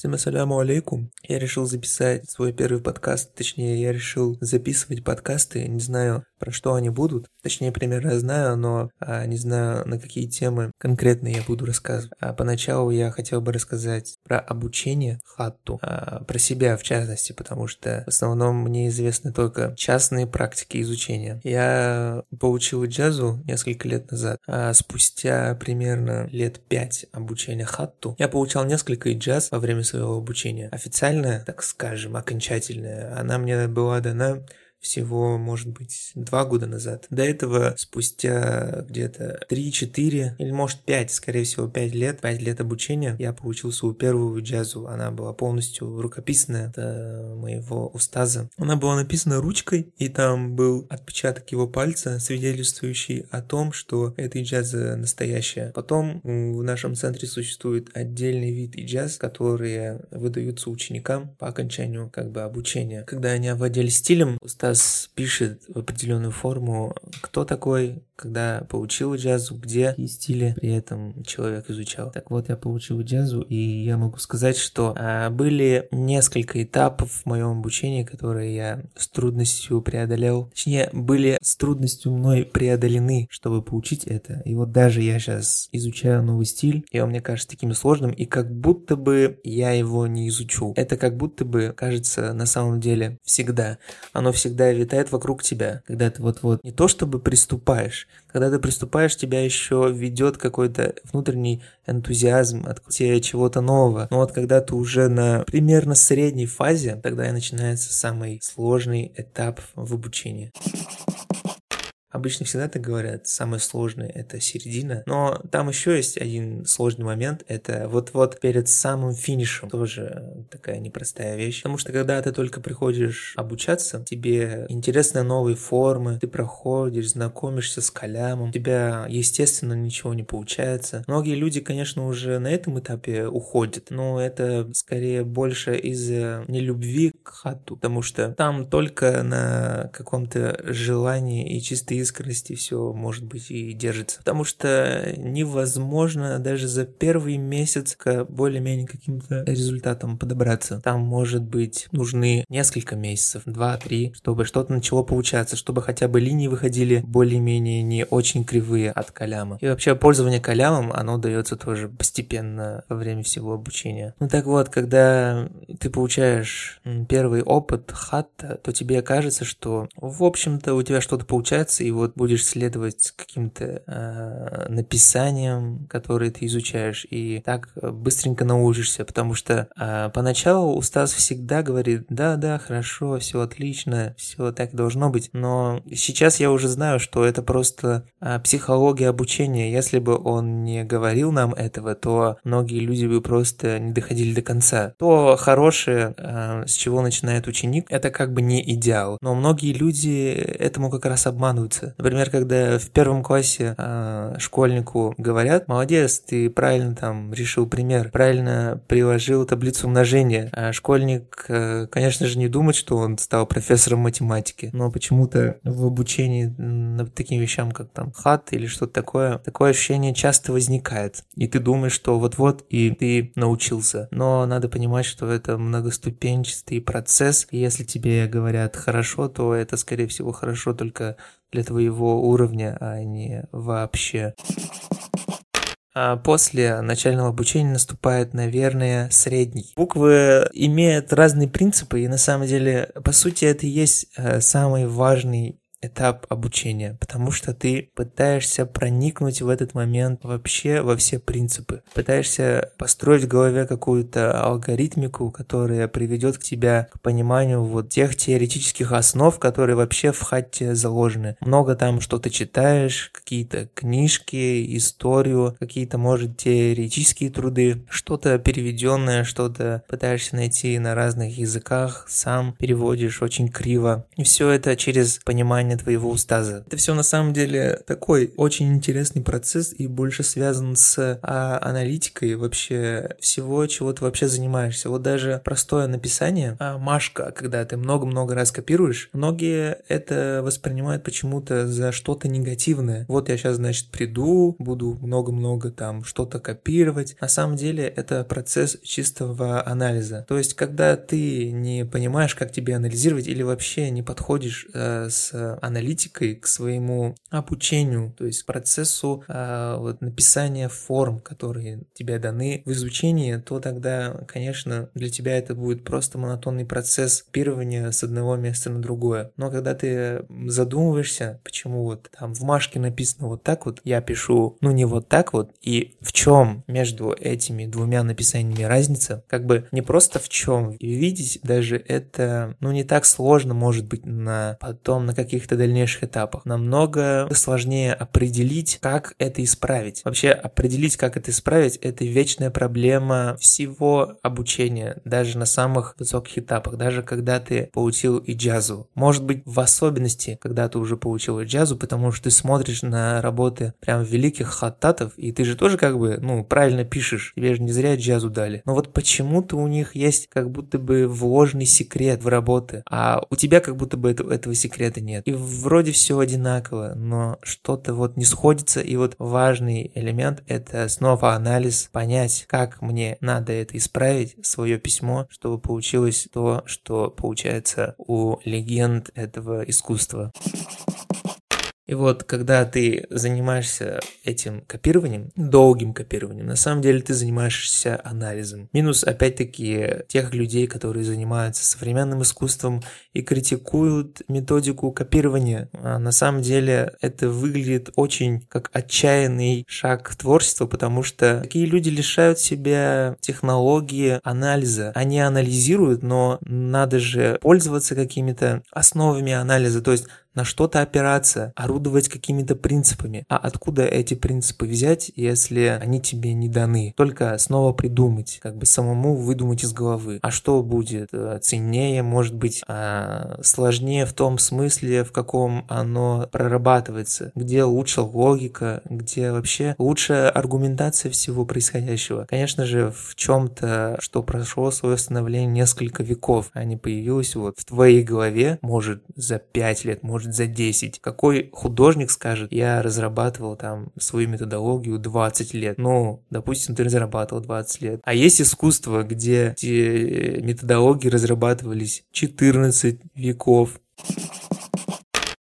Всем ассаляму алейкум. Я решил записать свой первый подкаст, точнее, я решил записывать подкасты, не знаю, про что они будут. Точнее, примерно знаю, но а, не знаю, на какие темы конкретно я буду рассказывать. А поначалу я хотел бы рассказать про обучение хатту, а, про себя в частности, потому что в основном мне известны только частные практики изучения. Я получил джазу несколько лет назад, а спустя примерно лет пять обучения хатту я получал несколько джаз во время своего обучения. Официальная, так скажем, окончательная, она мне была дана всего, может быть, два года назад. До этого, спустя где-то 3-4 или, может, 5, скорее всего, 5 лет, 5 лет обучения, я получил свою первую джазу. Она была полностью рукописная, это моего устаза. Она была написана ручкой, и там был отпечаток его пальца, свидетельствующий о том, что эта джаза настоящая. Потом в нашем центре существует отдельный вид джаз, которые выдаются ученикам по окончанию как бы обучения. Когда они овладели стилем, устаз раз пишет в определенную форму, кто такой, когда получил джазу, где, какие стили при этом человек изучал. Так вот, я получил джазу, и я могу сказать, что а, были несколько этапов в моем обучении, которые я с трудностью преодолел. Точнее, были с трудностью мной преодолены, чтобы получить это. И вот даже я сейчас изучаю новый стиль, и он мне кажется таким сложным, и как будто бы я его не изучу. Это как будто бы кажется на самом деле всегда. Оно всегда витает вокруг тебя, когда ты вот-вот не то чтобы приступаешь, когда ты приступаешь, тебя еще ведет какой-то внутренний энтузиазм от чего-то нового. Но вот когда ты уже на примерно средней фазе, тогда и начинается самый сложный этап в обучении. Обычно всегда так говорят, самое сложное это середина. Но там еще есть один сложный момент, это вот-вот перед самым финишем. Тоже такая непростая вещь. Потому что когда ты только приходишь обучаться, тебе интересны новые формы, ты проходишь, знакомишься с калямом, у тебя, естественно, ничего не получается. Многие люди, конечно, уже на этом этапе уходят, но это скорее больше из-за нелюбви хату, потому что там только на каком-то желании и чистой искренности все, может быть, и держится. Потому что невозможно даже за первый месяц к более-менее каким-то результатам подобраться. Там, может быть, нужны несколько месяцев, два-три, чтобы что-то начало получаться, чтобы хотя бы линии выходили более-менее не очень кривые от каляма. И вообще пользование калямом, оно дается тоже постепенно во время всего обучения. Ну так вот, когда ты получаешь первый опыт хатта, то тебе кажется, что в общем-то у тебя что-то получается, и вот будешь следовать каким-то э, написаниям, которые ты изучаешь, и так быстренько научишься, потому что э, поначалу устаз всегда говорит, да, да, хорошо, все отлично, все так должно быть, но сейчас я уже знаю, что это просто э, психология обучения. Если бы он не говорил нам этого, то многие люди бы просто не доходили до конца. То хорошее, э, с чего начинает ученик, это как бы не идеал, но многие люди этому как раз обманываются. Например, когда в первом классе э, школьнику говорят, молодец, ты правильно там решил пример, правильно приложил таблицу умножения. А школьник, э, конечно же, не думает, что он стал профессором математики, но почему-то в обучении над таким вещам, как там хат или что-то такое, такое ощущение часто возникает. И ты думаешь, что вот-вот и ты научился. Но надо понимать, что это многоступенчатый процесс, если тебе говорят хорошо, то это, скорее всего, хорошо только для твоего уровня, а не вообще. А после начального обучения наступает, наверное, средний. Буквы имеют разные принципы, и на самом деле, по сути, это и есть э, самый важный этап обучения, потому что ты пытаешься проникнуть в этот момент вообще во все принципы. Пытаешься построить в голове какую-то алгоритмику, которая приведет к тебя к пониманию вот тех теоретических основ, которые вообще в хате заложены. Много там что-то читаешь, какие-то книжки, историю, какие-то, может, теоретические труды, что-то переведенное, что-то пытаешься найти на разных языках, сам переводишь очень криво. И все это через понимание написания твоего устаза. Это все на самом деле такой очень интересный процесс и больше связан с а, аналитикой вообще всего, чего ты вообще занимаешься. Вот даже простое написание, а, Машка, когда ты много-много раз копируешь, многие это воспринимают почему-то за что-то негативное. Вот я сейчас, значит, приду, буду много-много там что-то копировать. На самом деле это процесс чистого анализа. То есть, когда ты не понимаешь, как тебе анализировать или вообще не подходишь э, с аналитикой к своему обучению, то есть к процессу э, вот, написания форм, которые тебе даны в изучении, то тогда, конечно, для тебя это будет просто монотонный процесс копирования с одного места на другое. Но когда ты задумываешься, почему вот там в Машке написано вот так вот, я пишу, ну не вот так вот, и в чем между этими двумя написаниями разница, как бы не просто в чем, и видеть даже это, ну не так сложно может быть на потом на каких-то дальнейших этапах. Намного сложнее определить, как это исправить. Вообще определить, как это исправить, это вечная проблема всего обучения, даже на самых высоких этапах, даже когда ты получил и джазу. Может быть, в особенности, когда ты уже получил и джазу, потому что ты смотришь на работы прям великих хаттатов, и ты же тоже как бы, ну, правильно пишешь, тебе же не зря джазу дали. Но вот почему-то у них есть как будто бы вложенный секрет в работы, а у тебя как будто бы этого, этого секрета нет. И вроде все одинаково, но что-то вот не сходится, и вот важный элемент — это снова анализ, понять, как мне надо это исправить, свое письмо, чтобы получилось то, что получается у легенд этого искусства. И вот, когда ты занимаешься этим копированием, долгим копированием, на самом деле ты занимаешься анализом. Минус, опять-таки, тех людей, которые занимаются современным искусством и критикуют методику копирования. А на самом деле это выглядит очень как отчаянный шаг в творчество, потому что такие люди лишают себя технологии анализа. Они анализируют, но надо же пользоваться какими-то основами анализа. То есть на что-то опираться, орудовать какими-то принципами. А откуда эти принципы взять, если они тебе не даны? Только снова придумать, как бы самому выдумать из головы. А что будет э, ценнее, может быть, а сложнее в том смысле, в каком оно прорабатывается, где лучше логика, где вообще лучшая аргументация всего происходящего. Конечно же, в чем-то, что прошло свое становление несколько веков, а не появилось вот в твоей голове, может, за 5 лет, может, может за 10. Какой художник скажет, я разрабатывал там свою методологию 20 лет. Ну, допустим, ты разрабатывал 20 лет. А есть искусство, где эти методологии разрабатывались 14 веков.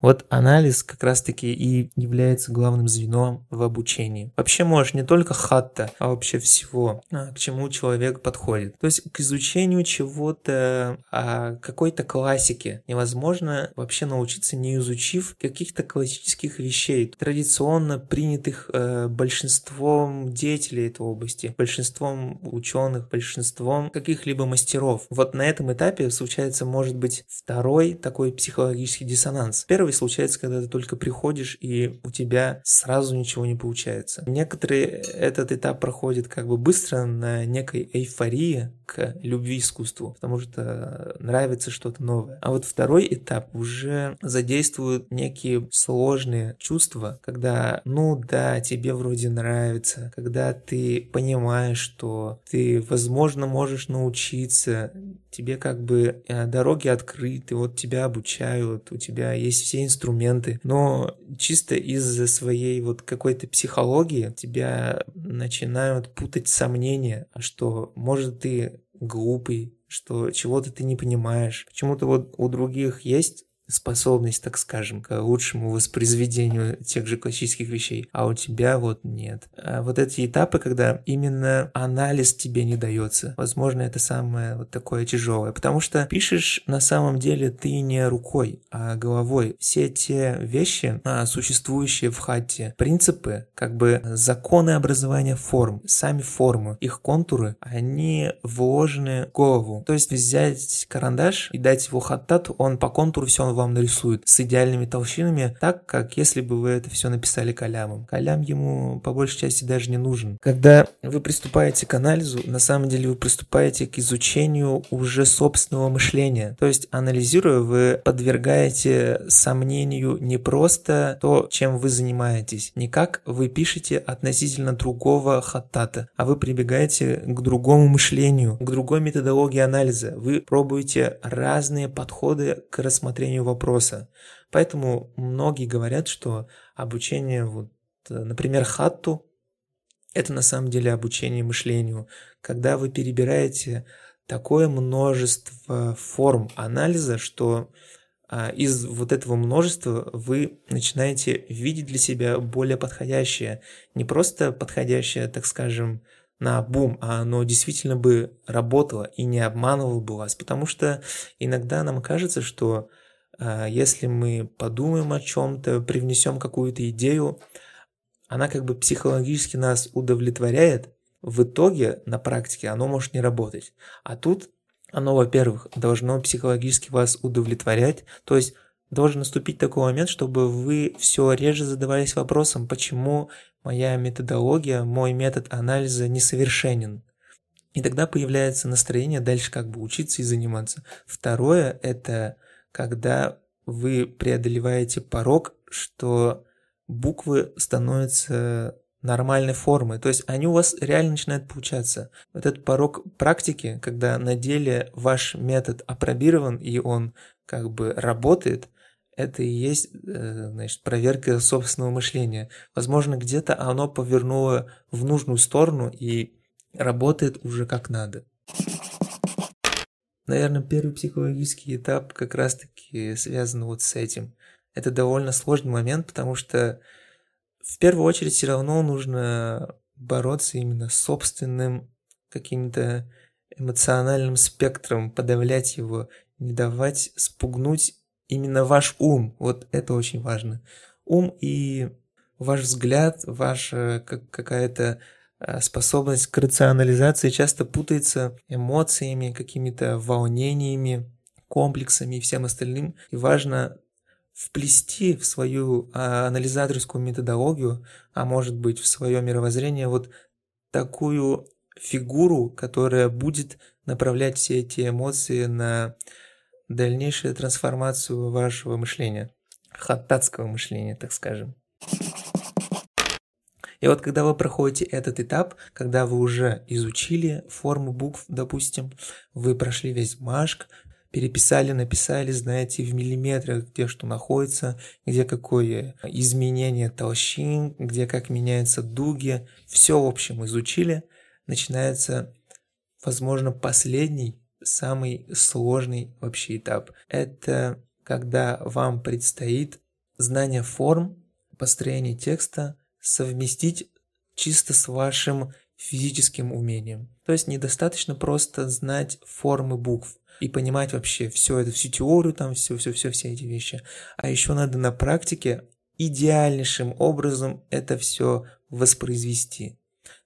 Вот анализ как раз-таки и является главным звеном в обучении. Вообще можешь не только хатта, а вообще всего, а, к чему человек подходит. То есть к изучению чего-то, а какой-то классики невозможно вообще научиться, не изучив каких-то классических вещей, традиционно принятых э, большинством деятелей этой области, большинством ученых, большинством каких-либо мастеров. Вот на этом этапе случается, может быть, второй такой психологический диссонанс. Первый Первый случается, когда ты только приходишь, и у тебя сразу ничего не получается. Некоторые этот этап проходят как бы быстро на некой эйфории к любви искусству, потому что нравится что-то новое. А вот второй этап уже задействует некие сложные чувства, когда, ну да, тебе вроде нравится, когда ты понимаешь, что ты, возможно, можешь научиться, тебе как бы э, дороги открыты, вот тебя обучают, у тебя есть все инструменты, но чисто из-за своей вот какой-то психологии тебя начинают путать сомнения, что может ты глупый, что чего-то ты не понимаешь. Почему-то вот у других есть способность, так скажем, к лучшему воспроизведению тех же классических вещей, а у тебя вот нет. А вот эти этапы, когда именно анализ тебе не дается, возможно, это самое вот такое тяжелое, потому что пишешь на самом деле ты не рукой, а головой. Все те вещи, а, существующие в хате, принципы, как бы законы образования форм, сами формы, их контуры, они вложены в голову. То есть взять карандаш и дать его хаттату, он по контуру все он вам нарисует с идеальными толщинами, так, как если бы вы это все написали калямом. Калям ему по большей части даже не нужен. Когда вы приступаете к анализу, на самом деле вы приступаете к изучению уже собственного мышления. То есть, анализируя, вы подвергаете сомнению не просто то, чем вы занимаетесь, не как вы пишете относительно другого хаттата, а вы прибегаете к другому мышлению, к другой методологии анализа. Вы пробуете разные подходы к рассмотрению вопроса. Поэтому многие говорят, что обучение, вот, например, хатту, это на самом деле обучение мышлению. Когда вы перебираете такое множество форм анализа, что а, из вот этого множества вы начинаете видеть для себя более подходящее. Не просто подходящее, так скажем, на бум, а оно действительно бы работало и не обманывало бы вас. Потому что иногда нам кажется, что э, если мы подумаем о чем-то, привнесем какую-то идею, она как бы психологически нас удовлетворяет, в итоге на практике оно может не работать. А тут оно, во-первых, должно психологически вас удовлетворять, то есть должен наступить такой момент, чтобы вы все реже задавались вопросом, почему моя методология, мой метод анализа несовершенен. И тогда появляется настроение дальше как бы учиться и заниматься. Второе – это когда вы преодолеваете порог, что буквы становятся нормальной формы. То есть они у вас реально начинают получаться. Этот порог практики, когда на деле ваш метод опробирован и он как бы работает, это и есть э, значит, проверка собственного мышления. Возможно, где-то оно повернуло в нужную сторону и работает уже как надо. Наверное, первый психологический этап как раз-таки связан вот с этим. Это довольно сложный момент, потому что в первую очередь все равно нужно бороться именно с собственным каким-то эмоциональным спектром, подавлять его, не давать спугнуть именно ваш ум. Вот это очень важно. Ум и ваш взгляд, ваша какая-то способность к рационализации часто путается эмоциями, какими-то волнениями, комплексами и всем остальным. И важно вплести в свою а, анализаторскую методологию, а может быть в свое мировоззрение вот такую фигуру, которая будет направлять все эти эмоции на дальнейшую трансформацию вашего мышления, хаттатского мышления, так скажем. И вот когда вы проходите этот этап, когда вы уже изучили форму букв, допустим, вы прошли весь машк, переписали, написали, знаете в миллиметрах, где что находится, где какое изменение толщин, где как меняются дуги, все в общем изучили, начинается, возможно, последний, самый сложный вообще этап. Это когда вам предстоит знание форм, построение текста совместить чисто с вашим физическим умением. То есть недостаточно просто знать формы букв и понимать вообще все это, всю теорию, там все, все, все, все эти вещи. А еще надо на практике идеальнейшим образом это все воспроизвести.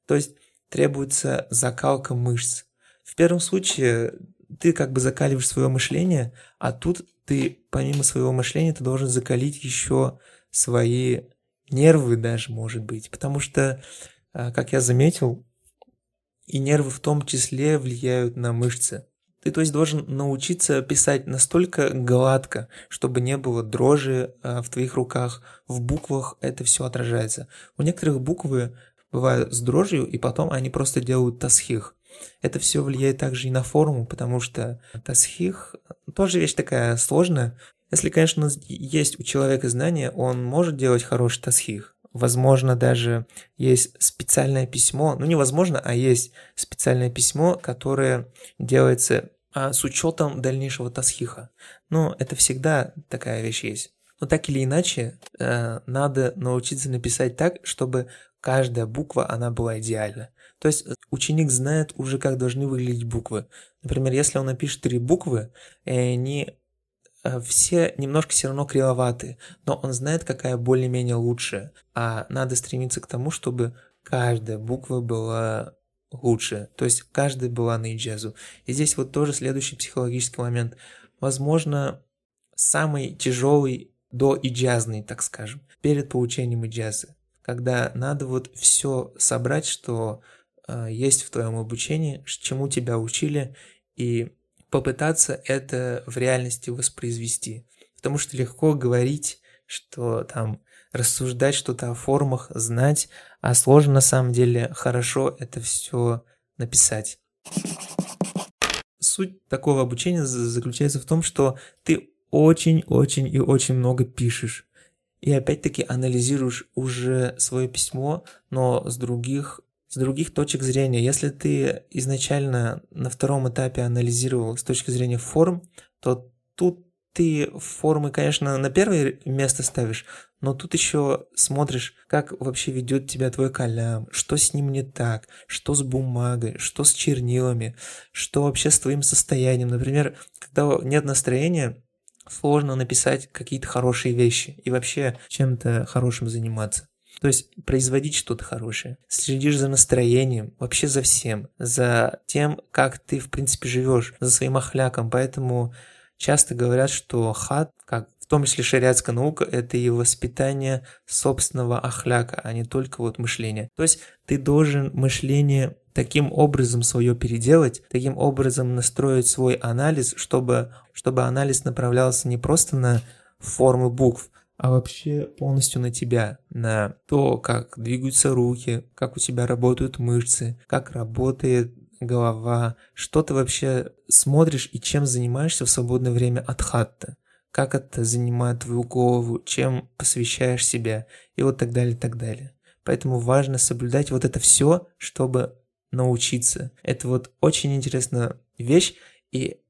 То есть требуется закалка мышц. В первом случае ты как бы закаливаешь свое мышление, а тут ты помимо своего мышления ты должен закалить еще свои нервы даже, может быть. Потому что, а, как я заметил, и нервы в том числе влияют на мышцы. Ты, то есть, должен научиться писать настолько гладко, чтобы не было дрожи э, в твоих руках. В буквах это все отражается. У некоторых буквы бывают с дрожью, и потом они просто делают тасхих. Это все влияет также и на форму, потому что тасхих тоже вещь такая сложная. Если, конечно, есть у человека знания, он может делать хороший тасхих. Возможно, даже есть специальное письмо, ну невозможно, а есть специальное письмо, которое делается а, с учетом дальнейшего тасхиха. Но это всегда такая вещь есть. Но так или иначе, э, надо научиться написать так, чтобы каждая буква, она была идеальна. То есть ученик знает уже, как должны выглядеть буквы. Например, если он напишет три буквы, и они э, все немножко все равно кривоваты, но он знает, какая более-менее лучшая. А надо стремиться к тому, чтобы каждая буква была лучше. То есть каждая была на иджазу. И здесь вот тоже следующий психологический момент. Возможно, самый тяжелый до иджазный, так скажем, перед получением иджазы, когда надо вот все собрать, что э, есть в твоем обучении, чему тебя учили, и попытаться это в реальности воспроизвести. Потому что легко говорить, что там рассуждать что-то о формах, знать, а сложно на самом деле хорошо это все написать. Суть такого обучения заключается в том, что ты очень-очень и очень много пишешь. И опять-таки анализируешь уже свое письмо, но с других с других точек зрения. Если ты изначально на втором этапе анализировал с точки зрения форм, то тут ты формы, конечно, на первое место ставишь, но тут еще смотришь, как вообще ведет тебя твой калям, что с ним не так, что с бумагой, что с чернилами, что вообще с твоим состоянием. Например, когда нет настроения, сложно написать какие-то хорошие вещи и вообще чем-то хорошим заниматься. То есть производить что-то хорошее. Следишь за настроением, вообще за всем. За тем, как ты, в принципе, живешь, за своим охляком. Поэтому часто говорят, что хат, как в том числе шариатская наука, это и воспитание собственного ахляка, а не только вот мышление. То есть ты должен мышление таким образом свое переделать, таким образом настроить свой анализ, чтобы, чтобы анализ направлялся не просто на формы букв, а вообще полностью на тебя, на то, как двигаются руки, как у тебя работают мышцы, как работает голова, что ты вообще смотришь и чем занимаешься в свободное время от хатта, как это занимает твою голову, чем посвящаешь себя и вот так далее, так далее. Поэтому важно соблюдать вот это все, чтобы научиться. Это вот очень интересная вещь, и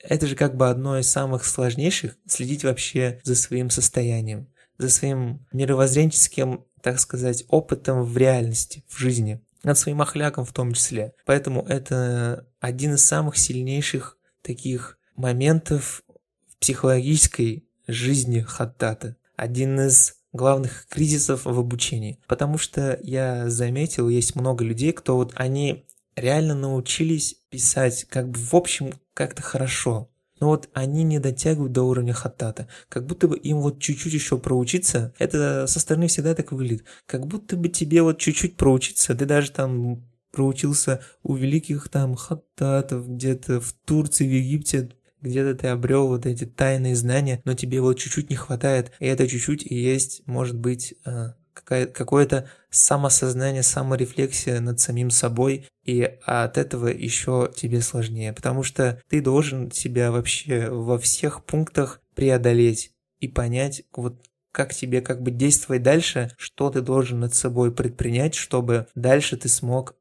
это же как бы одно из самых сложнейших следить вообще за своим состоянием, за своим мировоззренческим, так сказать, опытом в реальности, в жизни, над своим охляком в том числе. Поэтому это один из самых сильнейших таких моментов в психологической жизни хаттата. Один из главных кризисов в обучении. Потому что я заметил, есть много людей, кто вот они реально научились писать как бы в общем как-то хорошо. Но вот они не дотягивают до уровня хаттата. Как будто бы им вот чуть-чуть еще проучиться. Это со стороны всегда так выглядит. Как будто бы тебе вот чуть-чуть проучиться. Ты даже там проучился у великих там хаттатов где-то в Турции, в Египте, где-то ты обрел вот эти тайные знания, но тебе вот чуть-чуть не хватает, и это чуть-чуть и есть, может быть, а, какое-то самосознание, саморефлексия над самим собой, и от этого еще тебе сложнее, потому что ты должен себя вообще во всех пунктах преодолеть и понять, вот как тебе как бы действовать дальше, что ты должен над собой предпринять, чтобы дальше ты смог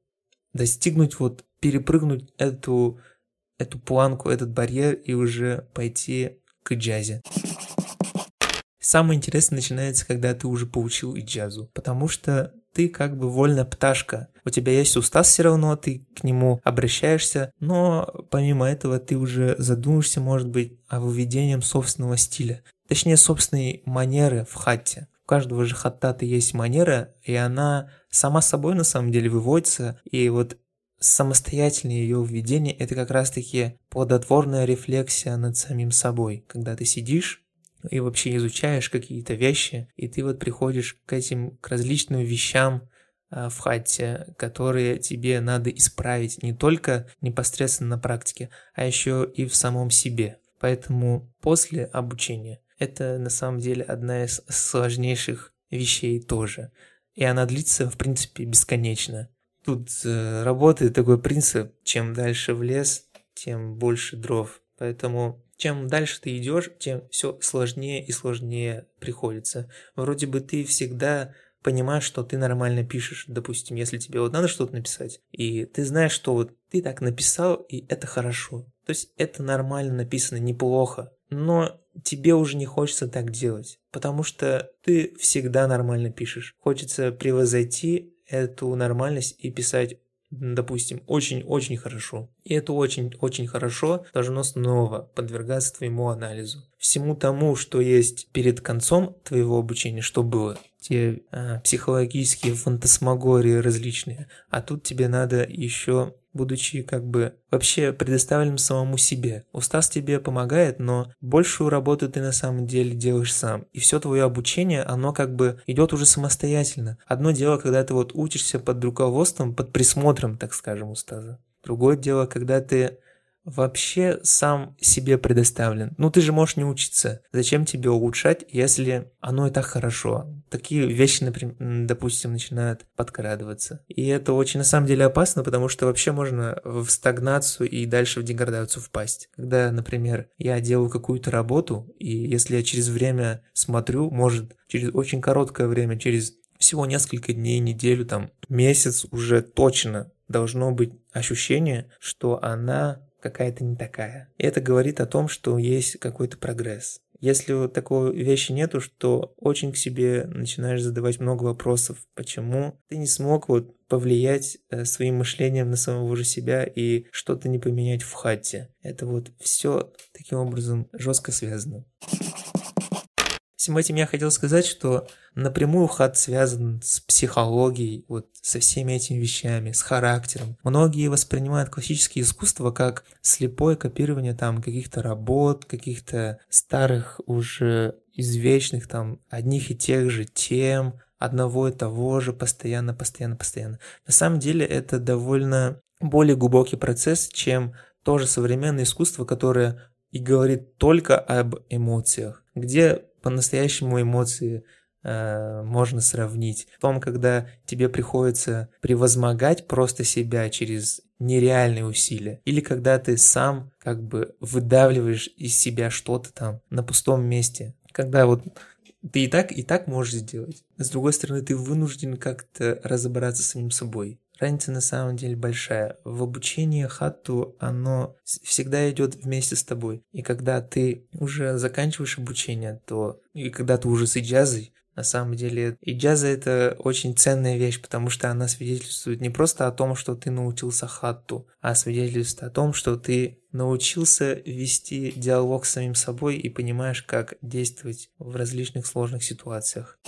достигнуть, вот перепрыгнуть эту, эту планку, этот барьер и уже пойти к джазе. Самое интересное начинается, когда ты уже получил иджазу, потому что ты как бы вольная пташка. У тебя есть устаз все равно, ты к нему обращаешься, но помимо этого ты уже задумаешься, может быть, о выведении собственного стиля. Точнее, собственной манеры в хатте. У каждого же хаттата есть манера, и она сама собой на самом деле выводится, и вот самостоятельное ее введение – это как раз-таки плодотворная рефлексия над самим собой, когда ты сидишь и вообще изучаешь какие-то вещи, и ты вот приходишь к этим, к различным вещам а, в хате, которые тебе надо исправить не только непосредственно на практике, а еще и в самом себе. Поэтому после обучения это на самом деле одна из сложнейших вещей тоже. И она длится, в принципе, бесконечно. Тут э, работает такой принцип, чем дальше в лес, тем больше дров. Поэтому чем дальше ты идешь, тем все сложнее и сложнее приходится. Вроде бы ты всегда понимаешь, что ты нормально пишешь, допустим, если тебе вот надо что-то написать, и ты знаешь, что вот ты так написал, и это хорошо. То есть это нормально написано, неплохо. Но тебе уже не хочется так делать, потому что ты всегда нормально пишешь. Хочется превозойти эту нормальность и писать допустим, очень-очень хорошо. И это очень-очень хорошо должно снова подвергаться твоему анализу. Всему тому, что есть перед концом твоего обучения, что было, те э, психологические фантасмагории различные, а тут тебе надо еще будучи как бы вообще предоставленным самому себе. Устаз тебе помогает, но большую работу ты на самом деле делаешь сам. И все твое обучение, оно как бы идет уже самостоятельно. Одно дело, когда ты вот учишься под руководством, под присмотром, так скажем, устаза. Другое дело, когда ты вообще сам себе предоставлен. Ну, ты же можешь не учиться. Зачем тебе улучшать, если оно и так хорошо? Такие вещи, например, допустим, начинают подкрадываться. И это очень на самом деле опасно, потому что вообще можно в стагнацию и дальше в деградацию впасть. Когда, например, я делаю какую-то работу, и если я через время смотрю, может, через очень короткое время, через всего несколько дней, неделю, там, месяц уже точно должно быть ощущение, что она какая-то не такая. И это говорит о том, что есть какой-то прогресс. Если такой вещи нету, что очень к себе начинаешь задавать много вопросов, почему ты не смог вот повлиять э, своим мышлением на самого же себя и что-то не поменять в хате. Это вот все таким образом жестко связано. Всем этим я хотел сказать, что напрямую хат связан с психологией, вот со всеми этими вещами, с характером. Многие воспринимают классическое искусство как слепое копирование там каких-то работ, каких-то старых уже извечных там одних и тех же тем, одного и того же постоянно, постоянно, постоянно. На самом деле это довольно более глубокий процесс, чем то же современное искусство, которое и говорит только об эмоциях, где по-настоящему эмоции э, можно сравнить. В том, когда тебе приходится превозмогать просто себя через нереальные усилия. Или когда ты сам как бы выдавливаешь из себя что-то там на пустом месте. Когда вот ты и так, и так можешь сделать. С другой стороны, ты вынужден как-то разобраться с самим собой. Разница на самом деле большая. В обучении хатту оно всегда идет вместе с тобой. И когда ты уже заканчиваешь обучение, то и когда ты уже с иджазой, на самом деле, иджаза это очень ценная вещь, потому что она свидетельствует не просто о том, что ты научился хатту, а свидетельствует о том, что ты научился вести диалог с самим собой и понимаешь, как действовать в различных сложных ситуациях.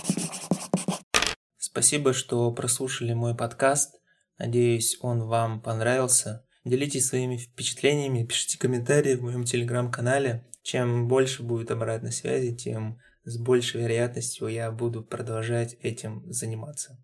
Спасибо, что прослушали мой подкаст. Надеюсь, он вам понравился. Делитесь своими впечатлениями, пишите комментарии в моем телеграм-канале. Чем больше будет обратной связи, тем с большей вероятностью я буду продолжать этим заниматься.